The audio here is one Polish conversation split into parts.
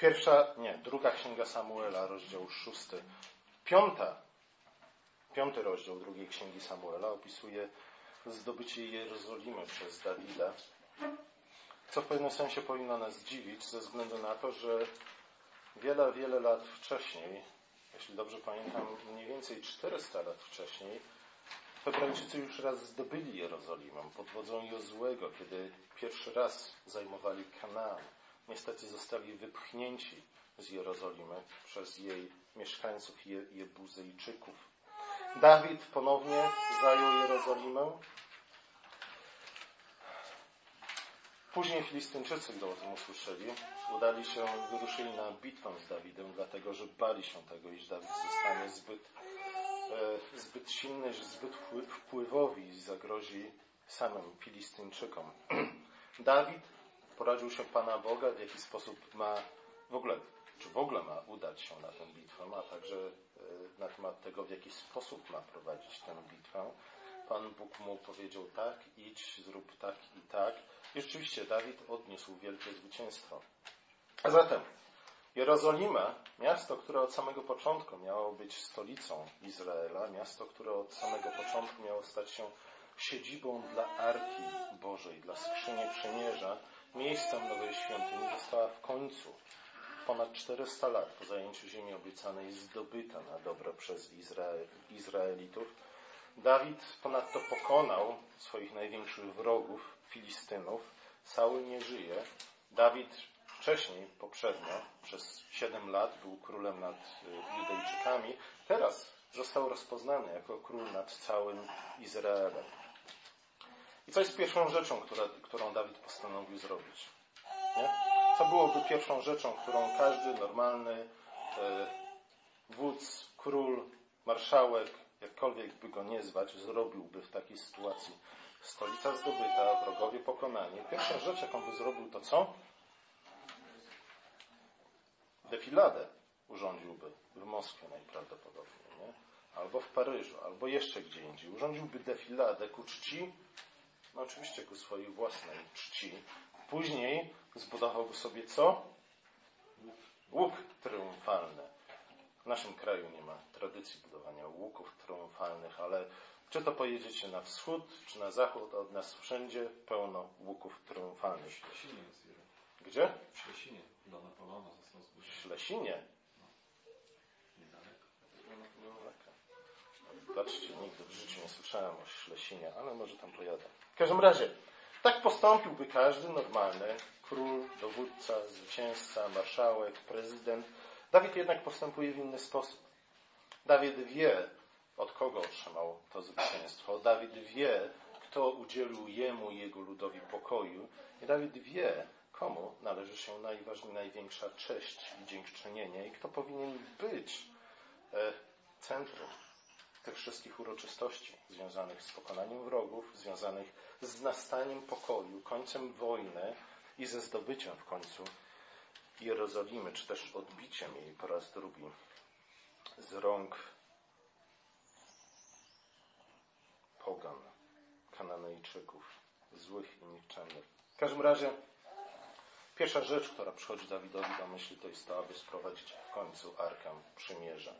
Pierwsza, nie, druga księga Samuela, rozdział szósty. Piąta, piąty rozdział drugiej księgi Samuela opisuje zdobycie Jerozolimy przez Dawida, co w pewnym sensie powinno nas dziwić, ze względu na to, że wiele, wiele lat wcześniej, jeśli dobrze pamiętam, mniej więcej 400 lat wcześniej, Hebrajczycy już raz zdobyli Jerozolimę pod wodzą Jozłego, kiedy pierwszy raz zajmowali Kanaan. Niestety zostali wypchnięci z Jerozolimy przez jej mieszkańców Jebuzejczyków. Dawid ponownie zajął Jerozolimę. Później Filistyńczycy, gdy o tym usłyszeli, udali się, wyruszyli na bitwę z Dawidem, dlatego że bali się tego, iż Dawid zostanie zbyt, e, zbyt silny, zbyt wpływowy i zagrozi samym Filistyńczykom. Dawid poradził się Pana Boga, w jaki sposób ma w ogóle, czy w ogóle ma udać się na tę bitwę, a także e, na temat tego, w jaki sposób ma prowadzić tę bitwę. Pan Bóg mu powiedział tak, idź, zrób tak i tak. I rzeczywiście Dawid odniósł wielkie zwycięstwo. A zatem Jerozolima, miasto, które od samego początku miało być stolicą Izraela, miasto, które od samego początku miało stać się siedzibą dla Arki Bożej, dla skrzyni przymierza, miejscem nowej świątyni została w końcu ponad 400 lat po zajęciu ziemi obiecanej zdobyta na dobro przez Izrael, Izraelitów. Dawid ponadto pokonał swoich największych wrogów, Filistynów. Saul nie żyje. Dawid wcześniej, poprzednio, przez 7 lat był królem nad y, Judejczykami. Teraz został rozpoznany jako król nad całym Izraelem. I co jest pierwszą rzeczą, którą Dawid postanowił zrobić? Nie? Co byłoby pierwszą rzeczą, którą każdy normalny e, wódz, król, marszałek, jakkolwiek by go nie zwać, zrobiłby w takiej sytuacji? Stolica zdobyta, wrogowie pokonani. Pierwsza rzecz, jaką by zrobił, to co? Defiladę urządziłby w Moskwie najprawdopodobniej, nie? albo w Paryżu, albo jeszcze gdzie indziej. Urządziłby defiladę ku czci no oczywiście ku swojej własnej czci. Później zbudowałby sobie co? Łuk triumfalny. W naszym kraju nie ma tradycji budowania łuków triumfalnych, ale czy to pojedziecie na wschód, czy na zachód, od nas wszędzie pełno łuków triumfalnych. W Ślesinie jest jeden. Gdzie? W Ślesinie dla Napoleona został W. Ślesinie. Patrzcie, nigdy w życiu nie słyszałem o Ślesinie, ale może tam pojadę. W każdym razie, tak postąpiłby każdy normalny król, dowódca, zwycięzca, marszałek, prezydent. Dawid jednak postępuje w inny sposób. Dawid wie, od kogo otrzymał to zwycięstwo. Dawid wie, kto udzielił jemu i jego ludowi pokoju. I Dawid wie, komu należy się najważniejsza, największa cześć i dziękczynienie i kto powinien być e, centrum tych wszystkich uroczystości związanych z pokonaniem wrogów, związanych z nastaniem pokoju, końcem wojny i ze zdobyciem w końcu Jerozolimy, czy też odbiciem jej po raz drugi z rąk pogan, kananejczyków, złych i nikczemnych. W każdym razie pierwsza rzecz, która przychodzi Dawidowi do myśli, to jest to, aby sprowadzić w końcu Arkę Przymierza.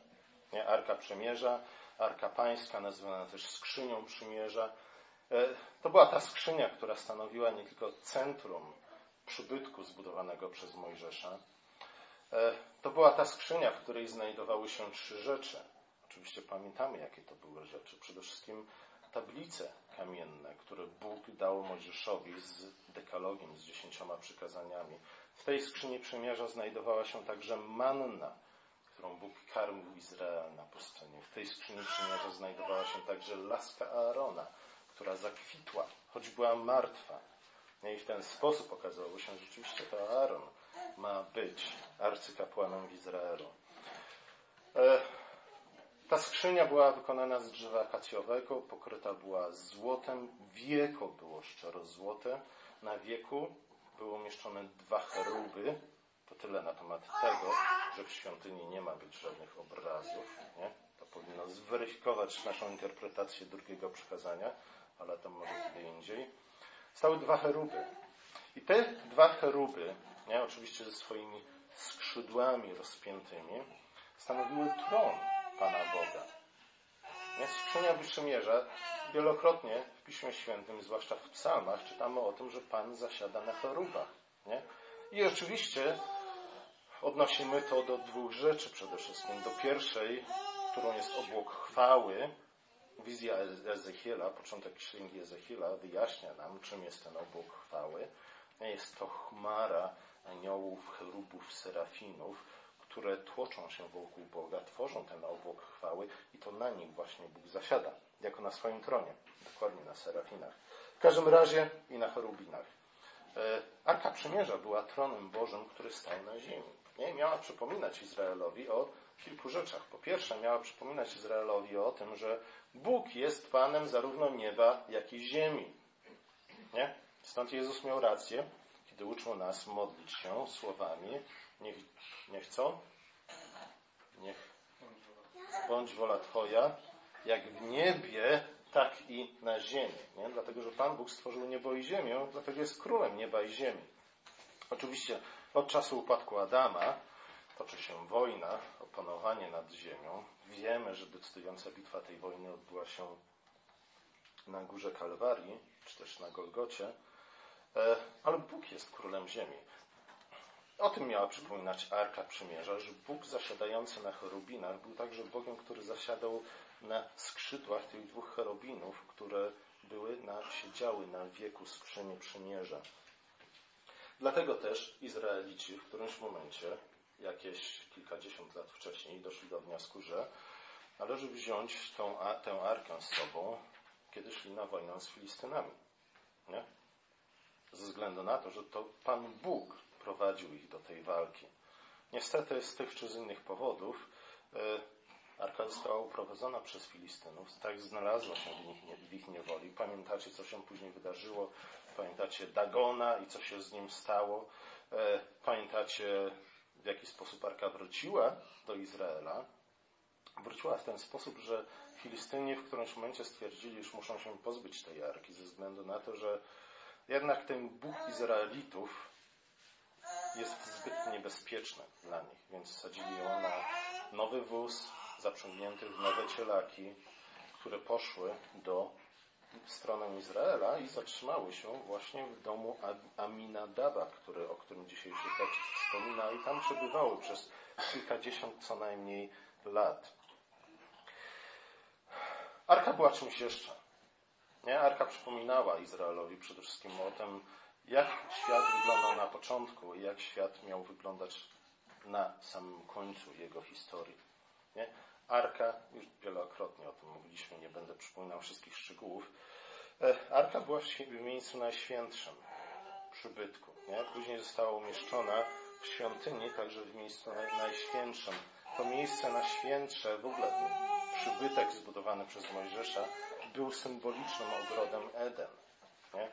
Nie, Arka Przymierza Arka Pańska, nazywana też skrzynią przymierza. E, to była ta skrzynia, która stanowiła nie tylko centrum przybytku zbudowanego przez Mojżesza. E, to była ta skrzynia, w której znajdowały się trzy rzeczy. Oczywiście pamiętamy, jakie to były rzeczy. Przede wszystkim tablice kamienne, które Bóg dał Mojżeszowi z dekalogiem, z dziesięcioma przykazaniami. W tej skrzyni przymierza znajdowała się także manna, którą Bóg karmił Izrael na pustyni. W tej skrzyni przymierza znajdowała się także laska Aarona, która zakwitła, choć była martwa. I w ten sposób okazało się, że rzeczywiście to Aaron ma być arcykapłanem w Izraelu. E, ta skrzynia była wykonana z drzewa akacjowego, pokryta była złotem, wieko było szczero złote. Na wieku były umieszczone dwa cheruby, to tyle na temat tego, że w świątyni nie ma być żadnych obrazów. Nie? To powinno zweryfikować naszą interpretację drugiego przykazania, ale to może kiedy indziej. Stały dwa cheruby. I te dwa cheruby, nie, oczywiście ze swoimi skrzydłami rozpiętymi stanowiły tron Pana Boga. Nie? Skrzynia Przymierza wielokrotnie w Piśmie Świętym, zwłaszcza w psalmach, czytamy o tym, że Pan zasiada na chorubach. Nie? I oczywiście odnosimy to do dwóch rzeczy przede wszystkim. Do pierwszej, którą jest obłok chwały, wizja Ezechiela, początek księgi Ezechiela wyjaśnia nam, czym jest ten obłok chwały. Jest to chmara aniołów, cherubów, serafinów, które tłoczą się wokół Boga, tworzą ten obłok chwały i to na nim właśnie Bóg zasiada, jako na swoim tronie, dokładnie na serafinach. W każdym razie i na cherubinach. E, Arka Przymierza była tronem Bożym, który stał na ziemi. Nie? Miała przypominać Izraelowi o kilku rzeczach. Po pierwsze, miała przypominać Izraelowi o tym, że Bóg jest Panem zarówno nieba, jak i ziemi. Nie? Stąd Jezus miał rację, kiedy uczył nas modlić się słowami niech, niech co? Niech bądź wola Twoja, jak w niebie, tak i na ziemi. Nie? Dlatego, że Pan Bóg stworzył niebo i ziemię, dlatego jest królem nieba i ziemi. Oczywiście od czasu upadku Adama toczy się wojna, opanowanie nad ziemią. Wiemy, że decydująca bitwa tej wojny odbyła się na górze Kalwarii, czy też na Golgocie, e, ale Bóg jest królem ziemi. O tym miała przypominać Arka Przymierza, że Bóg zasiadający na cherubinach był także Bogiem, który zasiadał na skrzydłach tych dwóch cherubinów, które były na, siedziały na wieku skrzyni przymierza. Dlatego też Izraelici w którymś momencie, jakieś kilkadziesiąt lat wcześniej, doszli do wniosku, że należy wziąć tą, tę arkę z sobą, kiedy szli na wojnę z Filistynami. Nie? Ze względu na to, że to Pan Bóg prowadził ich do tej walki. Niestety z tych czy z innych powodów e, Arka została uprowadzona przez Filistynów, tak znalazła się w, w ich niewoli. Pamiętacie, co się później wydarzyło? Pamiętacie Dagona i co się z nim stało? E, pamiętacie, w jaki sposób Arka wróciła do Izraela? Wróciła w ten sposób, że Filistyni w którymś momencie stwierdzili, że muszą się pozbyć tej Arki ze względu na to, że jednak ten Bóg Izraelitów jest zbyt niebezpieczne dla nich, więc sadzili ją na nowy wóz zaprzągnięty w nowe cielaki, które poszły do stronę Izraela i zatrzymały się właśnie w domu Aminadaba, który, o którym dzisiejszy tekst wspomina i tam przebywały przez kilkadziesiąt co najmniej lat. Arka była czymś jeszcze. Nie? Arka przypominała Izraelowi przede wszystkim o tym, jak świat wyglądał na początku i jak świat miał wyglądać na samym końcu jego historii. Nie? Arka, już wielokrotnie o tym mówiliśmy, nie będę przypominał wszystkich szczegółów. E, Arka była w miejscu najświętszym, przybytku. Nie? Później została umieszczona w świątyni, także w miejscu naj, najświętszym. To miejsce najświętsze, w ogóle przybytek zbudowany przez Mojżesza, był symbolicznym ogrodem Eden. Nie?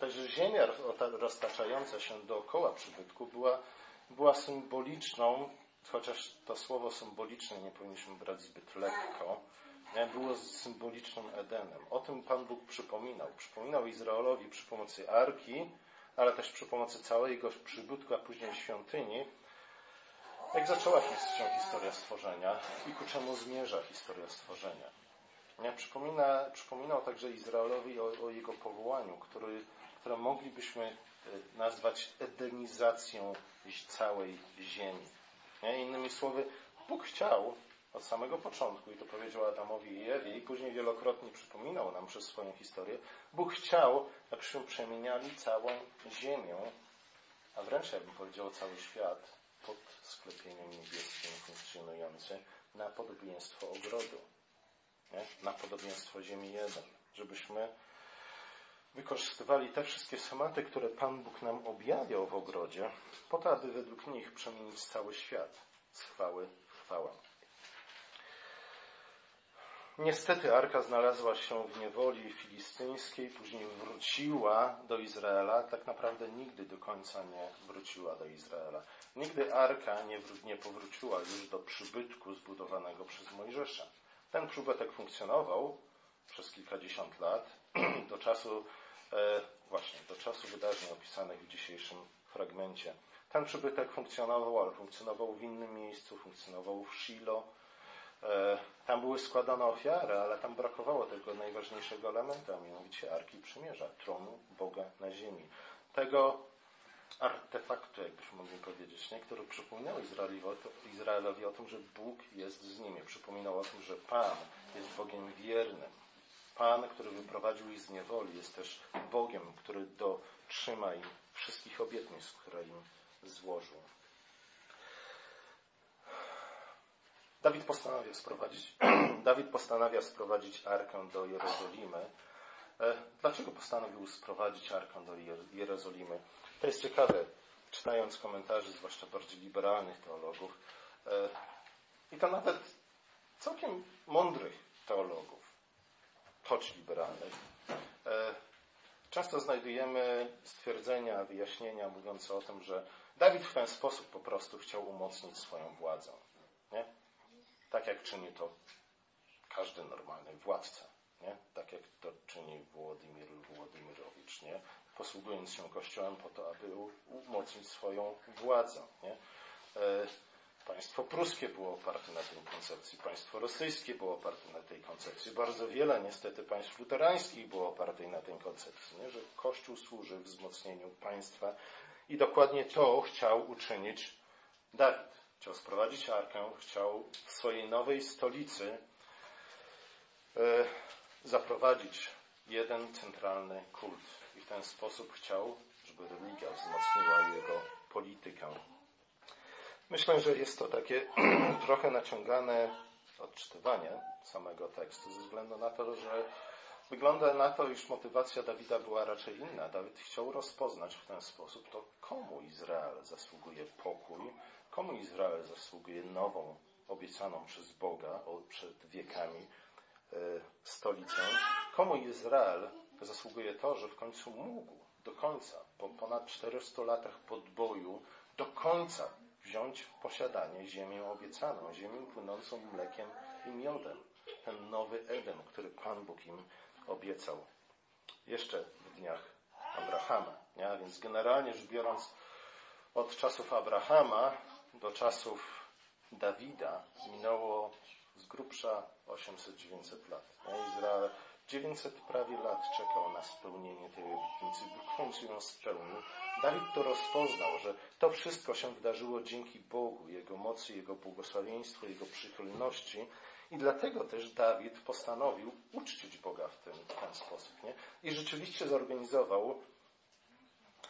Także ziemia roztaczająca się dookoła przybytku była, była symboliczną, chociaż to słowo symboliczne nie powinniśmy brać zbyt lekko, było symbolicznym Edenem. O tym Pan Bóg przypominał. Przypominał Izraelowi przy pomocy arki, ale też przy pomocy całego przybytku, a później świątyni, jak zaczęła się historia stworzenia i ku czemu zmierza historia stworzenia. Przypomina, przypominał także Izraelowi o, o jego powołaniu, który które moglibyśmy e, nazwać edenizacją całej ziemi. Nie? Innymi słowy, Bóg chciał od samego początku, i to powiedział Adamowi i Ewie, i później wielokrotnie przypominał nam przez swoją historię, Bóg chciał, abyśmy przemieniali całą ziemię, a wręcz, jakbym powiedział, cały świat pod sklepieniem niebieskim funkcjonujący na podobieństwo ogrodu, nie? na podobieństwo ziemi jeden, żebyśmy wykorzystywali te wszystkie schematy, które Pan Bóg nam objawiał w ogrodzie, po to, aby według nich przemienić cały świat z chwały w chwałę. Niestety Arka znalazła się w niewoli filistyńskiej, później wróciła do Izraela. Tak naprawdę nigdy do końca nie wróciła do Izraela. Nigdy Arka nie, nie powróciła już do przybytku zbudowanego przez Mojżesza. Ten przybytek funkcjonował przez kilkadziesiąt lat, do czasu, właśnie, do czasu wydarzeń opisanych w dzisiejszym fragmencie. Ten przybytek funkcjonował, ale funkcjonował w innym miejscu, funkcjonował w Shiloh. E, tam były składane ofiary, ale tam brakowało tego najważniejszego elementu, a mianowicie Arki Przymierza, tronu Boga na ziemi. Tego artefaktu, jakbyśmy mogli powiedzieć, nie? który przypominał Izraelowi o tym, że Bóg jest z nimi. Przypominał o tym, że Pan jest Bogiem wiernym. Pan, który wyprowadził ich z niewoli, jest też Bogiem, który dotrzyma im wszystkich obietnic, które im złożył. Dawid postanawia sprowadzić, Dawid postanawia sprowadzić arkę do Jerozolimy. E, dlaczego postanowił sprowadzić arkę do Jerozolimy? To jest ciekawe, czytając komentarze, zwłaszcza bardziej liberalnych teologów, e, i to nawet całkiem mądrych teologów, choć liberalnych. E, często znajdujemy stwierdzenia, wyjaśnienia mówiące o tym, że Dawid w ten sposób po prostu chciał umocnić swoją władzę. Nie? Tak jak czyni to każdy normalny władca. Nie? Tak jak to czyni Włodymir Włodymirowicz, nie? posługując się Kościołem po to, aby umocnić swoją władzę. Nie? Państwo pruskie było oparte na tej koncepcji, państwo rosyjskie było oparte na tej koncepcji. Bardzo wiele niestety państw luterańskich było oparte na tej koncepcji, nie? że Kościół służy wzmocnieniu państwa i dokładnie to chciał uczynić Dawid. Chciał sprowadzić arkę, chciał w swojej nowej stolicy e, zaprowadzić jeden centralny kult. I w ten sposób chciał, żeby religia wzmocniła jego politykę. Myślę, że jest to takie trochę naciągane odczytywanie samego tekstu, ze względu na to, że wygląda na to, iż motywacja Dawida była raczej inna. Dawid chciał rozpoznać w ten sposób to, komu Izrael zasługuje pokój, komu Izrael zasługuje nową, obiecaną przez Boga przed wiekami e, stolicę, komu Izrael zasługuje to, że w końcu mógł do końca, po ponad 400 latach podboju, do końca wziąć w posiadanie ziemię obiecaną, ziemię płynącą mlekiem i miodem. Ten nowy Eden, który Pan Bóg im obiecał. Jeszcze w dniach Abrahama. Nie? Więc generalnie rzecz biorąc, od czasów Abrahama do czasów Dawida minęło z grubsza 800-900 lat. Izrael 900 prawie lat czekał na spełnienie tej obietnicy, w końcu ją spełnił. Dawid to rozpoznał, że to wszystko się wydarzyło dzięki Bogu, Jego mocy, Jego błogosławieństwu, Jego przychylności i dlatego też Dawid postanowił uczcić Boga w ten, w ten sposób. Nie? I rzeczywiście zorganizował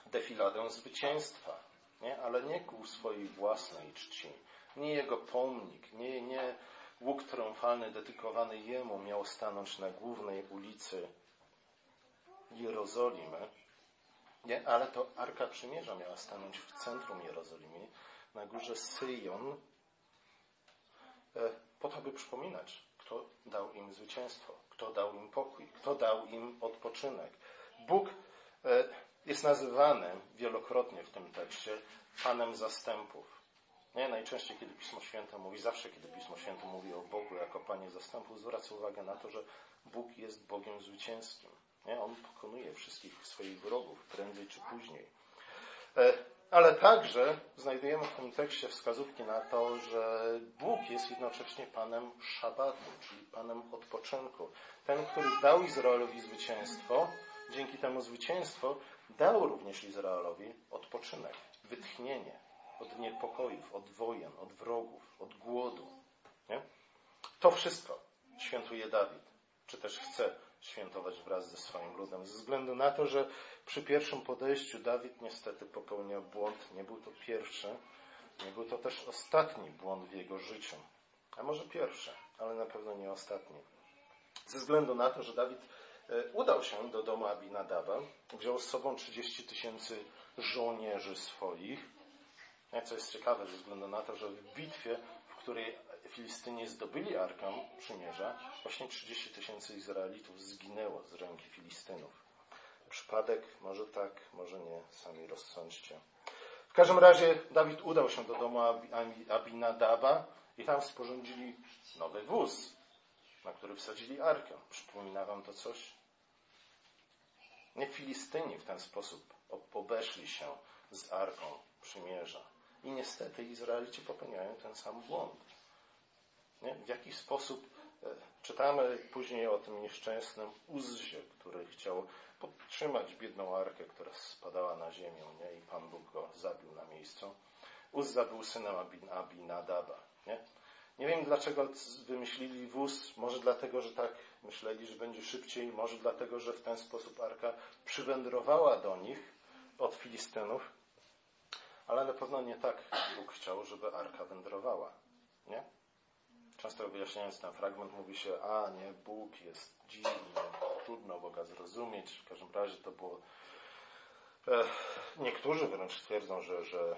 defiladę zwycięstwa, nie? ale nie ku swojej własnej czci. Nie jego pomnik, nie, nie łuk triumfalny dedykowany jemu miał stanąć na głównej ulicy Jerozolimy, nie? ale to Arka Przymierza miała stanąć w centrum Jerozolimy, na górze Syjon, e, po to, by przypominać, kto dał im zwycięstwo, kto dał im pokój, kto dał im odpoczynek. Bóg e, jest nazywany wielokrotnie w tym tekście Panem zastępów. Nie? Najczęściej, kiedy Pismo Święte mówi, zawsze kiedy Pismo Święte mówi o Bogu jako Panie zastępów, zwraca uwagę na to, że Bóg jest Bogiem zwycięskim. Nie? On pokonuje wszystkich swoich wrogów, prędzej czy później. E, ale także znajdujemy w tym tekście wskazówki na to, że Bóg jest jednocześnie Panem Szabatu, czyli Panem odpoczynku. Ten, który dał Izraelowi zwycięstwo, dzięki temu zwycięstwo dał również Izraelowi odpoczynek, wytchnienie od niepokojów, od wojen, od wrogów, od głodu. Nie? To wszystko świętuje Dawid, czy też chce świętować wraz ze swoim ludem, ze względu na to, że przy pierwszym podejściu Dawid niestety popełnia błąd. Nie był to pierwszy, nie był to też ostatni błąd w jego życiu. A może pierwszy, ale na pewno nie ostatni. Ze względu na to, że Dawid e, udał się do domu Abinadaba, wziął z sobą 30 tysięcy żołnierzy swoich, co jest ciekawe, ze względu na to, że w bitwie, w której Filistynie zdobyli Arkę Przymierza, właśnie 30 tysięcy Izraelitów zginęło z ręki Filistynów. Przypadek? Może tak, może nie. Sami rozsądźcie. W każdym razie Dawid udał się do domu Abinadaba i tam sporządzili nowy wóz, na który wsadzili arkę. Przypomina wam to coś? Nie Filistyni w ten sposób obeszli się z Arką Przymierza. I niestety Izraelici popełniają ten sam błąd. Nie? W jaki sposób e, czytamy później o tym nieszczęsnym Uzzie, który chciał podtrzymać biedną arkę, która spadała na ziemię nie? i Pan Bóg go zabił na miejscu. Uzza był synem Abinadaba. Nie? nie wiem dlaczego wymyślili wóz, może dlatego, że tak myśleli, że będzie szybciej, może dlatego, że w ten sposób arka przywędrowała do nich od Filistynów, ale na pewno nie tak Bóg chciał, żeby arka wędrowała. Nie? Często wyjaśniając ten fragment mówi się, a nie, Bóg jest dziwny, trudno Boga zrozumieć. W każdym razie to było... E, niektórzy wręcz twierdzą, że, że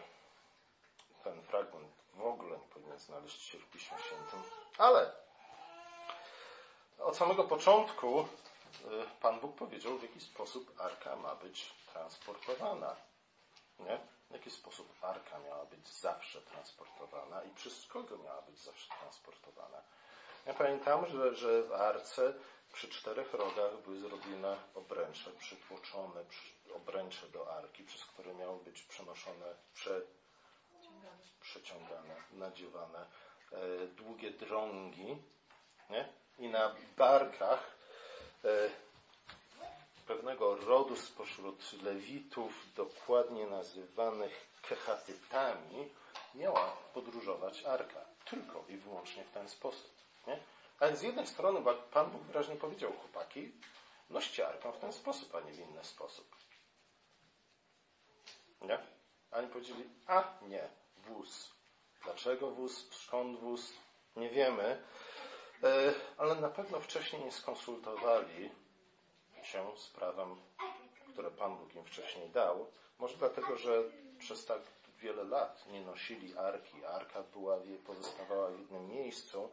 ten fragment w ogóle nie powinien znaleźć się w Piśmie Świętym. Ale od samego początku e, Pan Bóg powiedział, w jaki sposób arka ma być transportowana. Nie? W jaki sposób arka miała być zawsze transportowana i przez kogo miała być zawsze transportowana. Ja pamiętam, że, że w arce przy czterech rogach były zrobione obręcze, przytłoczone obręcze do arki, przez które miały być przenoszone, prze, przeciągane, nadziewane e, długie drągi nie? i na barkach e, pewnego rodu spośród lewitów, dokładnie nazywanych kechatytami, miała podróżować arka. Tylko i wyłącznie w ten sposób. Nie? Ale z jednej strony Pan Bóg wyraźnie powiedział, chłopaki, noście arkę w ten sposób, a nie w inny sposób. Nie? A oni powiedzieli, a nie, wóz. Dlaczego wóz? Skąd wóz? Nie wiemy. E, ale na pewno wcześniej nie skonsultowali się z prawem, które Pan Bóg im wcześniej dał. Może dlatego, że przez tak wiele lat nie nosili arki. Arka była, pozostawała w jednym miejscu.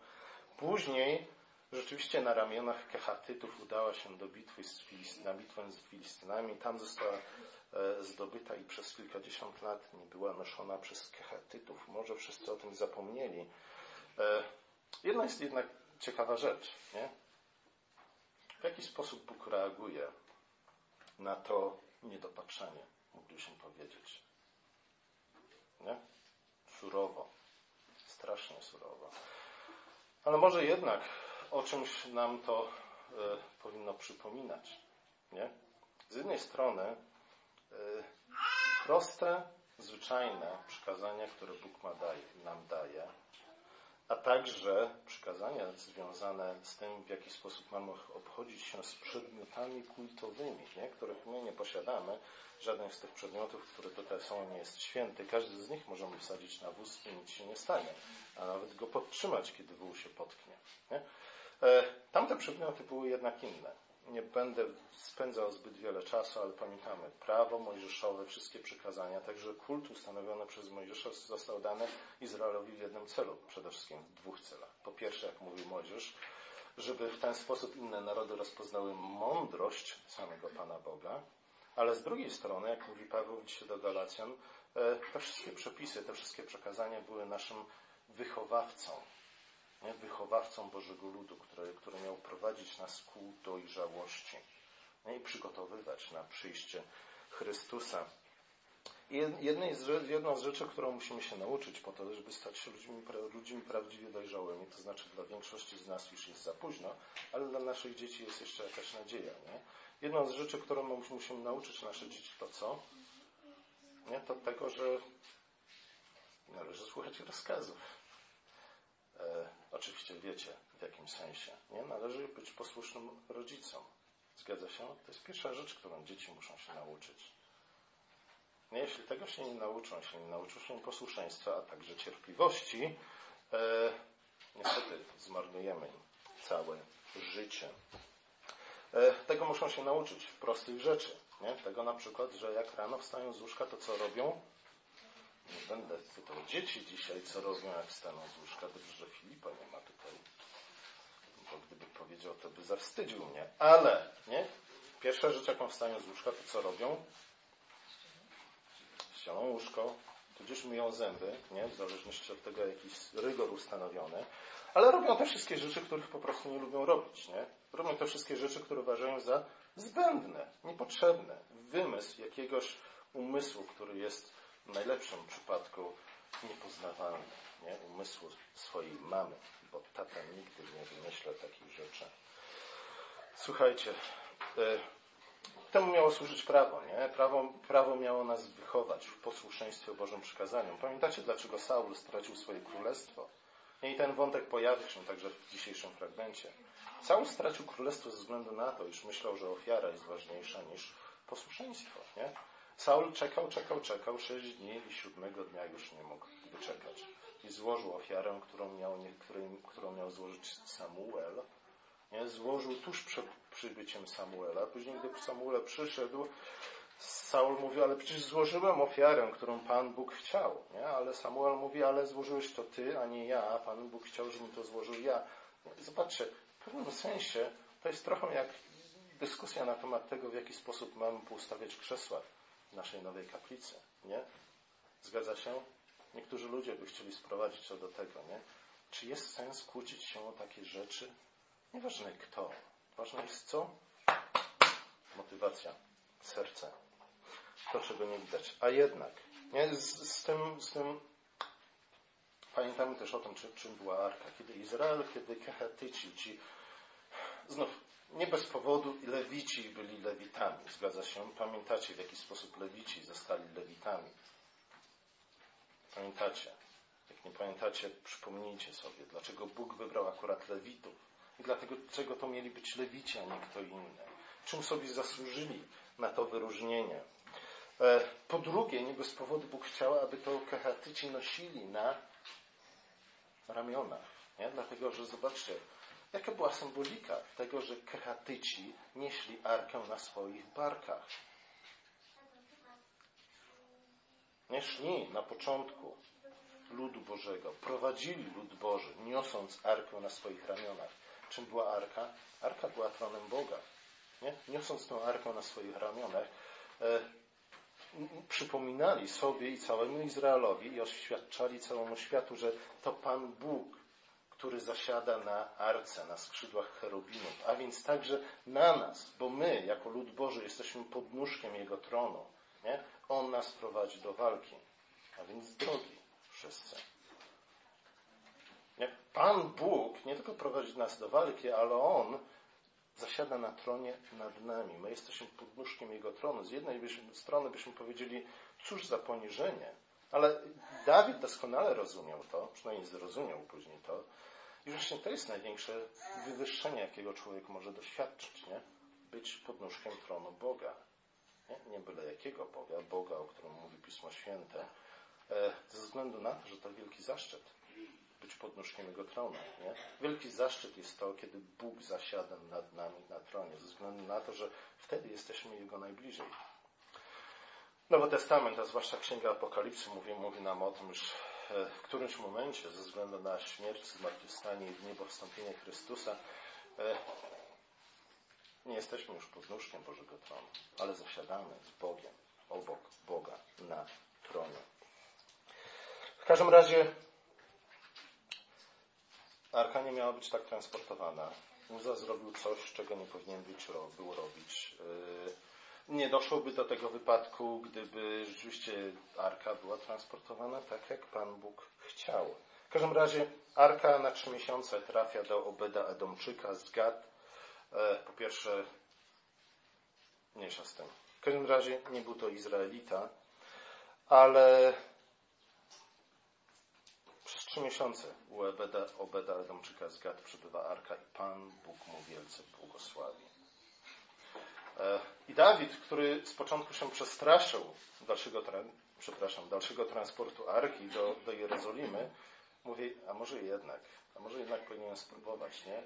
Później rzeczywiście na ramionach Kechatytów udała się do bitwy z na bitwę z Filistynami. Tam została e, zdobyta i przez kilkadziesiąt lat nie była noszona przez Kechatytów. Może wszyscy o tym zapomnieli. E, jedna jest jednak ciekawa rzecz. Nie? W jaki sposób Bóg reaguje na to niedopatrzenie, mógłbyśmy powiedzieć. Nie? Surowo. Strasznie surowo. Ale może jednak o czymś nam to y, powinno przypominać. Nie? Z jednej strony y, proste, zwyczajne przykazania, które Bóg ma daje, nam daje, a także przykazania związane z tym, w jaki sposób mamy obchodzić się z przedmiotami kultowymi, nie? których my nie posiadamy. Żaden z tych przedmiotów, które tutaj są, nie jest święty. Każdy z nich możemy wsadzić na wóz i nic się nie stanie, a nawet go podtrzymać, kiedy wóz się potknie. Nie? E, tamte przedmioty były jednak inne nie będę spędzał zbyt wiele czasu, ale pamiętamy, prawo mojżeszowe, wszystkie przykazania, także kult ustanowiony przez Mojżesza został dany Izraelowi w jednym celu, przede wszystkim w dwóch celach. Po pierwsze, jak mówił Mojżesz, żeby w ten sposób inne narody rozpoznały mądrość samego Pana Boga, ale z drugiej strony, jak mówi Paweł dzisiaj do Galacjan, e, te wszystkie przepisy, te wszystkie przekazania były naszym wychowawcą, nie? wychowawcą Bożego Ludu, który, który miał prowadzić nas ku dojrzałości nie? i przygotowywać na przyjście Chrystusa. Jednej z, jedną z rzeczy, którą musimy się nauczyć po to, żeby stać się ludźmi, ludźmi prawdziwie dojrzałymi, to znaczy dla większości z nas już jest za późno, ale dla naszych dzieci jest jeszcze jakaś nadzieja. Nie? Jedną z rzeczy, którą musimy nauczyć nasze dzieci, to co? Nie? To tego, że należy słuchać rozkazów. E, oczywiście wiecie w jakim sensie. Nie? Należy być posłusznym rodzicom. Zgadza się? To jest pierwsza rzecz, którą dzieci muszą się nauczyć. Nie, jeśli tego się nie nauczą, się nie nauczą się posłuszeństwa, a także cierpliwości, e, niestety zmarnujemy im całe życie. E, tego muszą się nauczyć w prostych rzeczy. Nie? Tego na przykład, że jak rano wstają z łóżka, to co robią? Nie będę pytał dzieci dzisiaj, co robią, jak staną z łóżka. Dobrze, że Filipa nie ma tutaj. Bo gdyby powiedział, to by zawstydził mnie. Ale, nie? Pierwsza rzecz, jaką wstają z łóżka, to co robią? Ścielą łóżko, tudzież myją zęby, nie? W zależności od tego, jakiś rygor ustanowiony. Ale robią te wszystkie rzeczy, których po prostu nie lubią robić, nie? Robią te wszystkie rzeczy, które uważają za zbędne, niepotrzebne. Wymysł jakiegoś umysłu, który jest w najlepszym przypadku niepoznawalny, nie? umysłu swojej mamy, bo tata nigdy nie wymyśla takich rzeczy. Słuchajcie, e, temu miało służyć prawo, nie? Prawo, prawo miało nas wychować w posłuszeństwie Bożym przykazaniom. Pamiętacie, dlaczego Saul stracił swoje królestwo? I ten wątek pojawi się także w dzisiejszym fragmencie. Saul stracił królestwo ze względu na to, iż myślał, że ofiara jest ważniejsza niż posłuszeństwo, nie? Saul czekał, czekał, czekał sześć dni i siódmego dnia już nie mógł wyczekać. I złożył ofiarę, którą miał, nie, którą miał złożyć Samuel, nie? Złożył tuż przed przybyciem Samuela. Później, gdy Samuel przyszedł, Saul mówi, ale przecież złożyłem ofiarę, którą Pan Bóg chciał. Nie? Ale Samuel mówi, ale złożyłeś to ty, a nie ja, Pan Bóg chciał, żebym to złożył ja. Zobaczcie, w pewnym sensie to jest trochę jak dyskusja na temat tego, w jaki sposób mamy poustawiać krzesła naszej nowej kaplicy. Nie? Zgadza się? Niektórzy ludzie by chcieli sprowadzić to do tego, nie? Czy jest sens kłócić się o takie rzeczy? Nieważne kto. Ważne jest co? Motywacja, serce. To, czego nie widać. A jednak, nie? Z, z, tym, z tym pamiętamy też o tym, czy, czym była Arka. Kiedy Izrael, kiedy Kehatyci, ci znów nie bez powodu Lewici byli Lewitami. Zgadza się? Pamiętacie, w jaki sposób Lewici zostali Lewitami. Pamiętacie? Jak nie pamiętacie, przypomnijcie sobie, dlaczego Bóg wybrał akurat Lewitów i dlatego, czego to mieli być Lewici, a nie kto inny. Czym sobie zasłużyli na to wyróżnienie. E, po drugie, nie bez powodu Bóg chciał, aby to kehatyci nosili na ramionach. Nie? Dlatego, że zobaczcie, jaka była symbolika tego, że kehatyci nieśli arkę na swoich barkach. Nie szli na początku ludu Bożego, prowadzili lud Boży, niosąc arkę na swoich ramionach. Czym była arka? Arka była tronem Boga. Nie? Niosąc tę arkę na swoich ramionach, e, przypominali sobie i całemu Izraelowi i oświadczali całemu światu, że to Pan Bóg, który zasiada na arce, na skrzydłach cherubinów, a więc także na nas, bo my, jako lud Boży, jesteśmy podnóżkiem Jego tronu. Nie? On nas prowadzi do walki, a więc drogi wszyscy. Nie? Pan Bóg nie tylko prowadzi nas do walki, ale On zasiada na tronie nad nami. My jesteśmy podnóżkiem Jego tronu. Z jednej strony byśmy powiedzieli, cóż za poniżenie, ale Dawid doskonale rozumiał to, przynajmniej zrozumiał później to, i właśnie to jest największe wywyższenie, jakiego człowiek może doświadczyć, nie? Być podnóżkiem tronu Boga. Nie, nie byle jakiego Boga, Boga, o którym mówi Pismo Święte, e, ze względu na to, że to wielki zaszczyt być podnóżkiem Jego tronu. Nie? Wielki zaszczyt jest to, kiedy Bóg zasiada nad nami na tronie, ze względu na to, że wtedy jesteśmy Jego najbliżej. Nowy Testament, a zwłaszcza Księga Apokalipsy, mówi, mówi nam o tym, że w którymś momencie, ze względu na śmierć, zmartwychwstanie i w wstąpienie Chrystusa, e, nie jesteśmy już podnóżkiem Bożego tronu, ale zasiadamy z Bogiem, obok Boga na tronie. W każdym razie Arka nie miała być tak transportowana. Muza zrobił coś, czego nie powinien być, było robić. Nie doszłoby do tego wypadku, gdyby rzeczywiście Arka była transportowana tak, jak Pan Bóg chciał. W każdym razie Arka na trzy miesiące trafia do Obeda Edomczyka z Gad. E, po pierwsze, mniejsza z tym. W każdym razie nie był to Izraelita, ale przez trzy miesiące u Obeda, Obeda Edomczyka z Gad przybywa Arka i Pan Bóg mu wielce błogosławi. E, I Dawid, który z początku się przestraszył dalszego, przepraszam, dalszego transportu Arki do, do Jerozolimy, mówi, a może jednak, a może jednak powinienem spróbować, nie?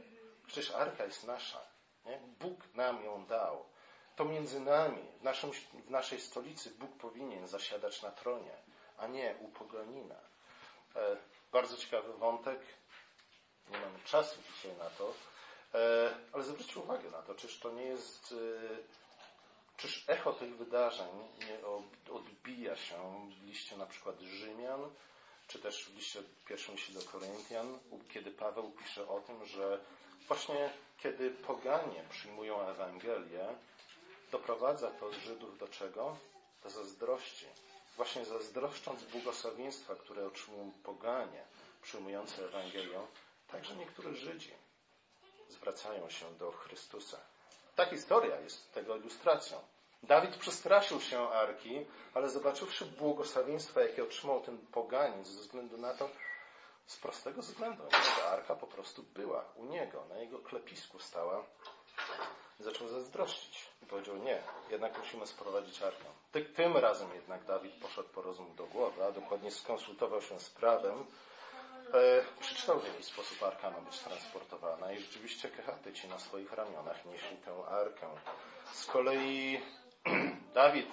Przecież Arka jest nasza, nie? Bóg nam ją dał. To między nami, w, naszym, w naszej stolicy Bóg powinien zasiadać na tronie, a nie u poganina. E, bardzo ciekawy wątek. Nie mamy czasu dzisiaj na to, ale zwróćcie uwagę na to, czyż to nie jest, e, czyż echo tych wydarzeń nie odbija się w liście na przykład Rzymian, czy też w liście pierwszym liście do Koryntian, kiedy Paweł pisze o tym, że właśnie kiedy poganie przyjmują Ewangelię, doprowadza to Żydów do czego? do zazdrości. Właśnie zazdroszcząc błogosławieństwa, które otrzymują poganie przyjmujące Ewangelię, także niektórzy Żydzi zwracają się do Chrystusa. Ta historia jest tego ilustracją. Dawid przestraszył się Arki, ale zobaczywszy błogosławieństwa, jakie otrzymał ten poganin ze względu na to, z prostego względu, że Arka po prostu była u niego, na jego klepisku stała, zaczął zazdrościć i powiedział, nie, jednak musimy sprowadzić Arkę. Ty, tym razem jednak Dawid poszedł po rozum do głowy, a dokładnie skonsultował się z prawem, e, przeczytał w jaki sposób Arka ma być transportowana i rzeczywiście Kehatyci na swoich ramionach nieśli tę Arkę. Z kolei Dawid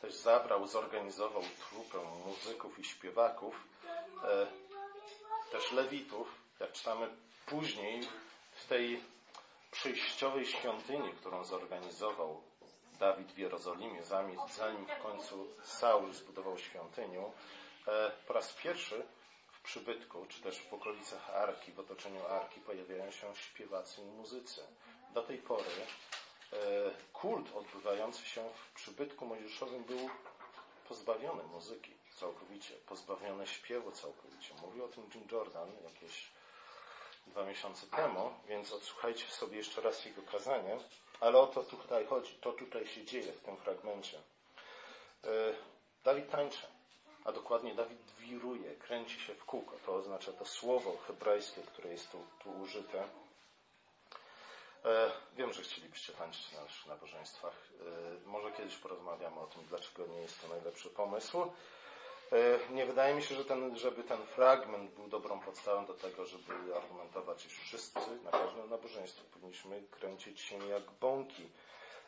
też zabrał, zorganizował trupę muzyków i śpiewaków, e, też lewitów, jak czytamy później w tej przejściowej świątyni, którą zorganizował Dawid w Jerozolimie, zanim, w końcu Saul zbudował świątynię, e, po raz pierwszy przybytku, czy też w okolicach Arki, w otoczeniu Arki pojawiają się śpiewacy i muzycy. Do tej pory e, kult odbywający się w przybytku mojżeszowym był pozbawiony muzyki całkowicie, pozbawiony śpiewu całkowicie. Mówił o tym Jim Jordan jakieś dwa miesiące temu, więc odsłuchajcie sobie jeszcze raz jego kazanie, ale o to tutaj chodzi, to tutaj się dzieje w tym fragmencie. E, Dawid tańczy, a dokładnie Dawid wiruje, kręci się w kółko. To oznacza to słowo hebrajskie, które jest tu, tu użyte. E, wiem, że chcielibyście tańczyć na naszych nabożeństwach. E, może kiedyś porozmawiamy o tym, dlaczego nie jest to najlepszy pomysł. E, nie wydaje mi się, że ten, żeby ten fragment był dobrą podstawą do tego, żeby argumentować, iż wszyscy na każdym nabożeństwie powinniśmy kręcić się jak bąki.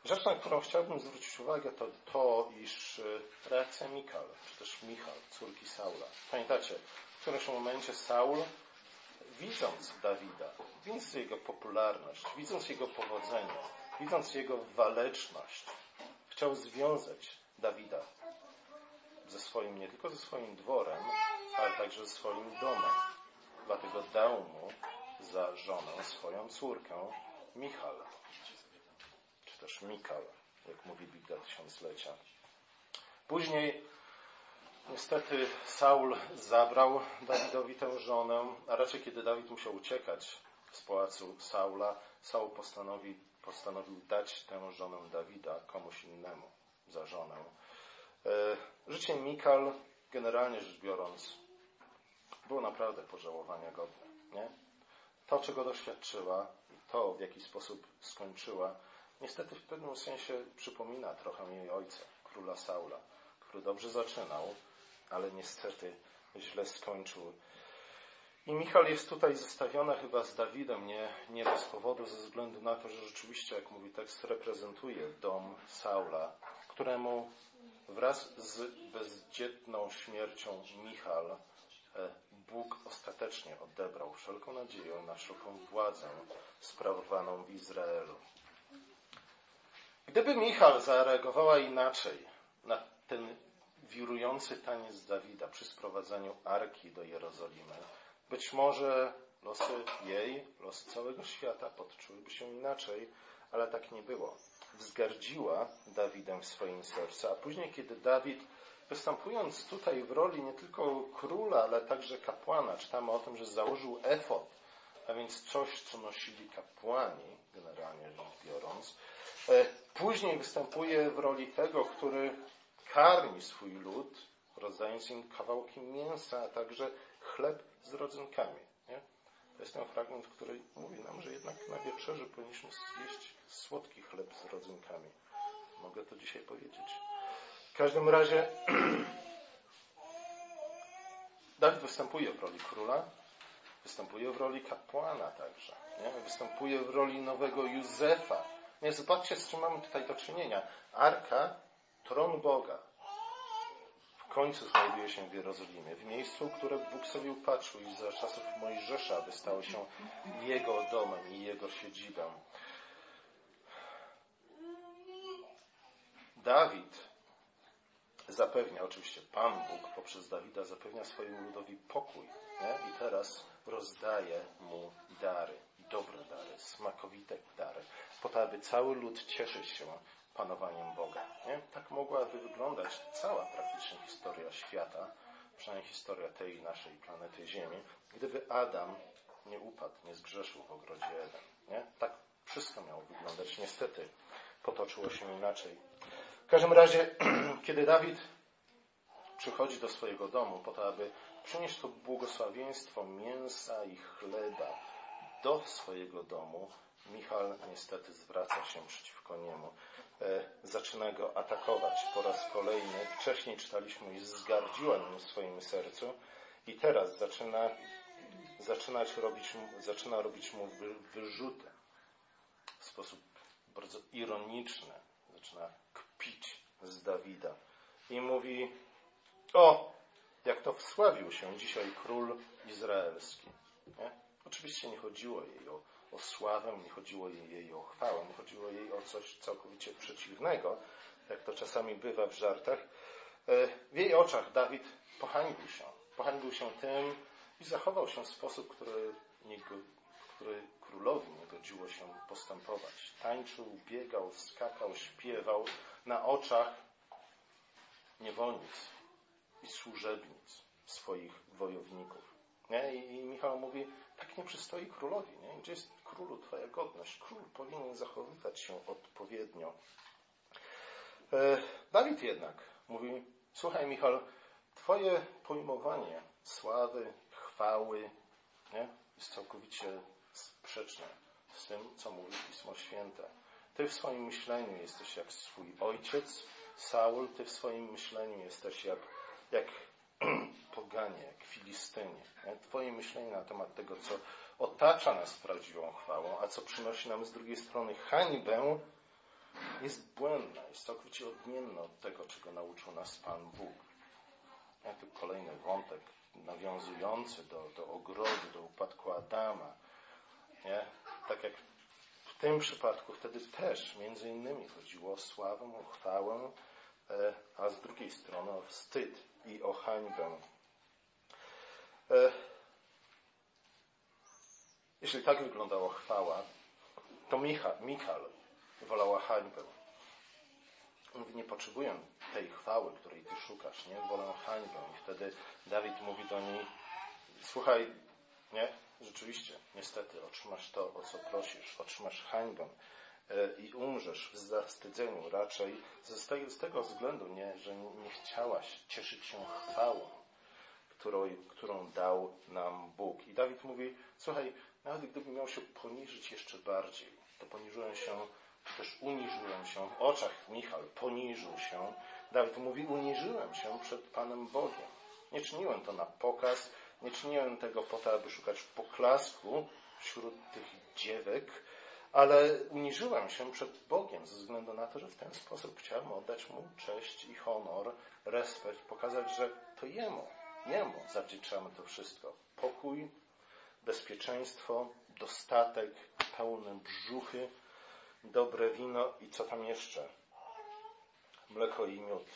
Rzecz, na którą chciałbym zwrócić uwagę, to to, iż reakcja Mikal, czy też Michal, córki Saula. Pamiętacie, w którymś momencie Saul, widząc Dawida, widząc jego popularność, widząc jego powodzenie, widząc jego waleczność, chciał związać Dawida ze swoim, nie tylko ze swoim dworem, ale także ze swoim domem. Dlatego dał mu za żonę swoją córkę Michal, też Mikal, jak mówi Biblia Tysiąclecia. Później niestety Saul zabrał Dawidowi tę żonę, a raczej kiedy Dawid musiał uciekać z pałacu Saula, Saul postanowił, postanowił dać tę żonę Dawida komuś innemu za żonę. E, życie Mikal, generalnie rzecz biorąc, było naprawdę pożałowania godne. Nie? To, czego doświadczyła to, w jaki sposób skończyła, niestety w pewnym sensie przypomina trochę jej ojca, króla Saula, który dobrze zaczynał, ale niestety źle skończył. I Michal jest tutaj zestawiona chyba z Dawidem, nie, nie bez powodu, ze względu na to, że rzeczywiście, jak mówi tekst, reprezentuje dom Saula, któremu Wraz z bezdzietną śmiercią Michal e, Bóg ostatecznie odebrał wszelką nadzieję na wszelką władzę sprawowaną w Izraelu. Gdyby Michal zareagowała inaczej na ten wirujący taniec Dawida przy sprowadzaniu Arki do Jerozolimy, być może losy jej, losy całego świata podczułyby się inaczej, ale tak nie było wzgardziła Dawidem w swoim sercu. A później, kiedy Dawid, występując tutaj w roli nie tylko króla, ale także kapłana, czytamy o tym, że założył efod, a więc coś, co nosili kapłani, generalnie rzecz biorąc. E, później występuje w roli tego, który karmi swój lud, rozdając im kawałki mięsa, a także chleb z rodzynkami. Nie? To jest ten fragment, który mówi nam, że jednak na wieczerzy powinniśmy zjeść słodki chleb z rodzynkami. Mogę to dzisiaj powiedzieć. W każdym razie Dawid występuje w roli króla, występuje w roli kapłana także. Nie? Występuje w roli nowego Józefa. Nie, zobaczcie, z czym mamy tutaj do czynienia. Arka, tron Boga, końcu znajduje się w Jerozolimie, w miejscu, które Bóg sobie upatrzył i za czasów Mojżesza, aby stało się Jego domem i Jego siedzibą. Dawid zapewnia, oczywiście Pan Bóg poprzez Dawida zapewnia swojemu ludowi pokój nie? i teraz rozdaje mu dary, dobre dary, smakowite dary, po to, aby cały lud cieszyć się panowaniem Boga. Nie? Tak mogłaby wyglądać cała praktycznie historia świata, przynajmniej historia tej naszej planety Ziemi, gdyby Adam nie upadł, nie zgrzeszył w ogrodzie Eden. Nie? Tak wszystko miało wyglądać. Niestety potoczyło się inaczej. W każdym razie, kiedy Dawid przychodzi do swojego domu po to, aby przynieść to błogosławieństwo mięsa i chleba do swojego domu, Michał niestety zwraca się przeciwko niemu. E, zaczyna go atakować po raz kolejny. Wcześniej czytaliśmy, że zgardziła nim w swoim sercu i teraz zaczyna, zaczynać robić, zaczyna robić mu wy, wyrzuty w sposób bardzo ironiczny. Zaczyna kpić z Dawida i mówi o, jak to wsławił się dzisiaj król izraelski. Nie? Oczywiście nie chodziło jej o, o sławę, nie chodziło jej o chwałę, nie chodziło jej o coś całkowicie przeciwnego, jak to czasami bywa w żartach. E, W jej oczach Dawid pohańbił się. Pohańbił się tym i zachował się w sposób, który, nie, który królowi nie godziło się postępować. Tańczył, biegał, skakał, śpiewał na oczach niewolnic i służebnic swoich wojowników. Nie? I Michał mówi, tak nie przystoi królowi. Nie? Gdzie jest królu twoja godność? Król powinien zachowywać się odpowiednio. E, Dawid jednak mówi, słuchaj Michał, twoje pojmowanie sławy, chwały nie? jest całkowicie sprzeczne z tym, co mówi Pismo Święte. Ty w swoim myśleniu jesteś jak swój ojciec, Saul, ty w swoim myśleniu jesteś jak, jak poganie, jak Filistynie. Nie? Twoje myślenie na temat tego, co otacza nas prawdziwą chwałą, a co przynosi nam z drugiej strony hańbę, jest błędne, jest całkowicie odmienne od tego, czego nauczył nas Pan Bóg. Ja tu kolejny wątek nawiązujący do, do ogrodu, do upadku Adama. Nie? Tak jak w tym przypadku wtedy też między innymi chodziło o sławę, o chwałę, e, a z drugiej strony o wstyd i o hańbę. E, Jeśli tak wyglądała chwała, to Micha, Michal wolała hańbę. Mówi, nie potrzebuję tej chwały, której ty szukasz, nie? Wolę hańbę. I wtedy Dawid mówi do niej, słuchaj, nie? Rzeczywiście, niestety, otrzymasz to, o co prosisz. Otrzymasz hańbę e, i umrzesz w zawstydzeniu raczej z tego, z tego względu, nie, że nie chciałaś cieszyć się chwałą, którą, którą dał nam Bóg. I Dawid mówi, słuchaj, nawet gdybym miał się poniżyć jeszcze bardziej, to poniżyłem się, czy też uniżyłem się w oczach Michał, poniżył się. Dawid mówi, uniżyłem się przed Panem Bogiem. Nie czyniłem to na pokaz, nie czyniłem tego po to, aby szukać poklasku wśród tych dziewek, ale uniżyłem się przed Bogiem ze względu na to, że w ten sposób chciałem oddać Mu cześć i honor, respekt, pokazać, że to Jemu, Jemu zawdzięczamy to wszystko. Pokój, bezpieczeństwo, dostatek, pełne brzuchy, dobre wino i co tam jeszcze? Mleko i miód.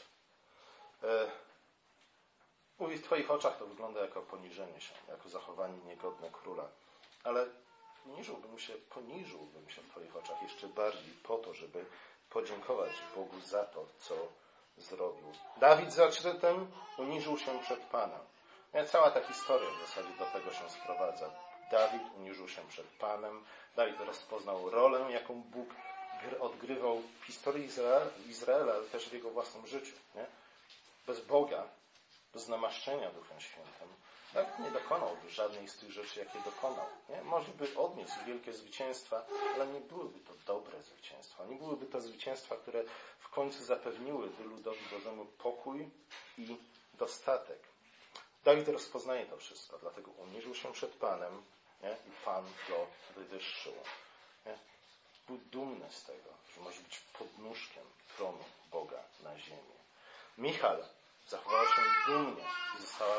E, mówi, w Twoich oczach to wygląda jako poniżenie się, jako zachowanie niegodne króla. Ale poniżyłbym się, poniżyłbym się w Twoich oczach jeszcze bardziej po to, żeby podziękować Bogu za to, co zrobił. Dawid zatem uniżył się przed Panem. Cała ta historia w zasadzie do tego się sprowadza. Dawid uniżył się przed Panem. Dawid rozpoznał rolę, jaką Bóg gr- odgrywał w historii Izraela ale też w jego własnym życiu. Nie? Bez Boga, bez namaszczenia Duchem Świętym, Dawid nie dokonałby żadnej z tych rzeczy, jakie dokonał. Nie? Może by odniósł wielkie zwycięstwa, ale nie byłyby to dobre zwycięstwa. Nie byłyby to zwycięstwa, które w końcu zapewniłyby ludowi Bożemu pokój i dostatek. Dawid rozpoznaje to wszystko, dlatego uniżył się przed Panem nie? i Pan go wywyższył. Nie? Był dumny z tego, że może być podnóżkiem tronu Boga na ziemi. Michal zachowała się dumnie i została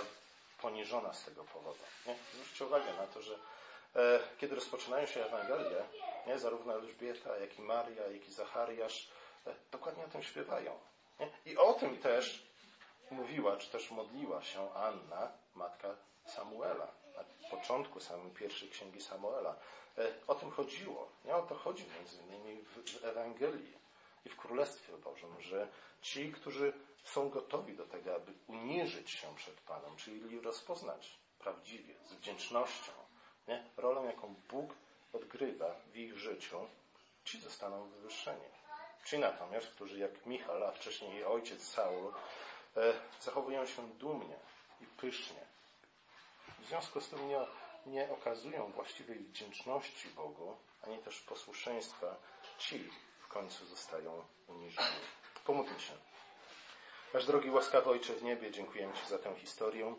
poniżona z tego powodu. Nie? Zwróćcie uwagę na to, że e, kiedy rozpoczynają się Ewangelie, nie? zarówno Elżbieta, jak i Maria, jak i Zachariasz e, dokładnie o tym śpiewają. Nie? I o tym też mówiła, czy też modliła się Anna, matka Samuela, na początku samej pierwszej księgi Samuela. E, O tym chodziło. Nie o to chodzi między innymi w, w Ewangelii. I w Królestwie Bożym, że ci, którzy są gotowi do tego, aby uniżyć się przed Panem, czyli rozpoznać prawdziwie, z wdzięcznością, nie? rolę, jaką Bóg odgrywa w ich życiu, ci zostaną wywyższeni. Ci natomiast, którzy jak Michał, a wcześniej jej ojciec Saul, e, zachowują się dumnie i pysznie. W związku z tym nie, nie okazują właściwej wdzięczności Bogu, ani też posłuszeństwa, ci końcu zostają uniżeni. Pomódlmy się. Nasz drogi łaskawy Ojcze w niebie, dziękujemy Ci za tę historię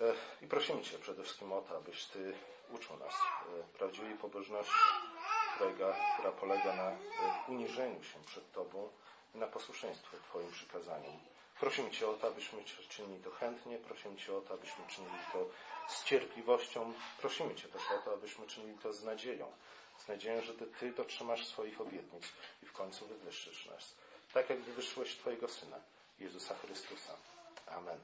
e, i prosimy Cię przede wszystkim o to, abyś Ty uczył nas e, prawdziwej pobożności, która polega na e, uniżeniu się przed Tobą i na posłuszeństwie Twoim przykazaniom. Prosimy Cię o to, abyśmy czynili to chętnie, prosimy Cię o to, abyśmy czynili to z cierpliwością, prosimy Cię też o to, abyśmy czynili to z nadzieją, z nadzieją, że Ty dotrzymasz swoich obietnic i w końcu wywyższysz nas. Tak jak wywyższyłeś Twojego Syna, Jezusa Chrystusa. Amen.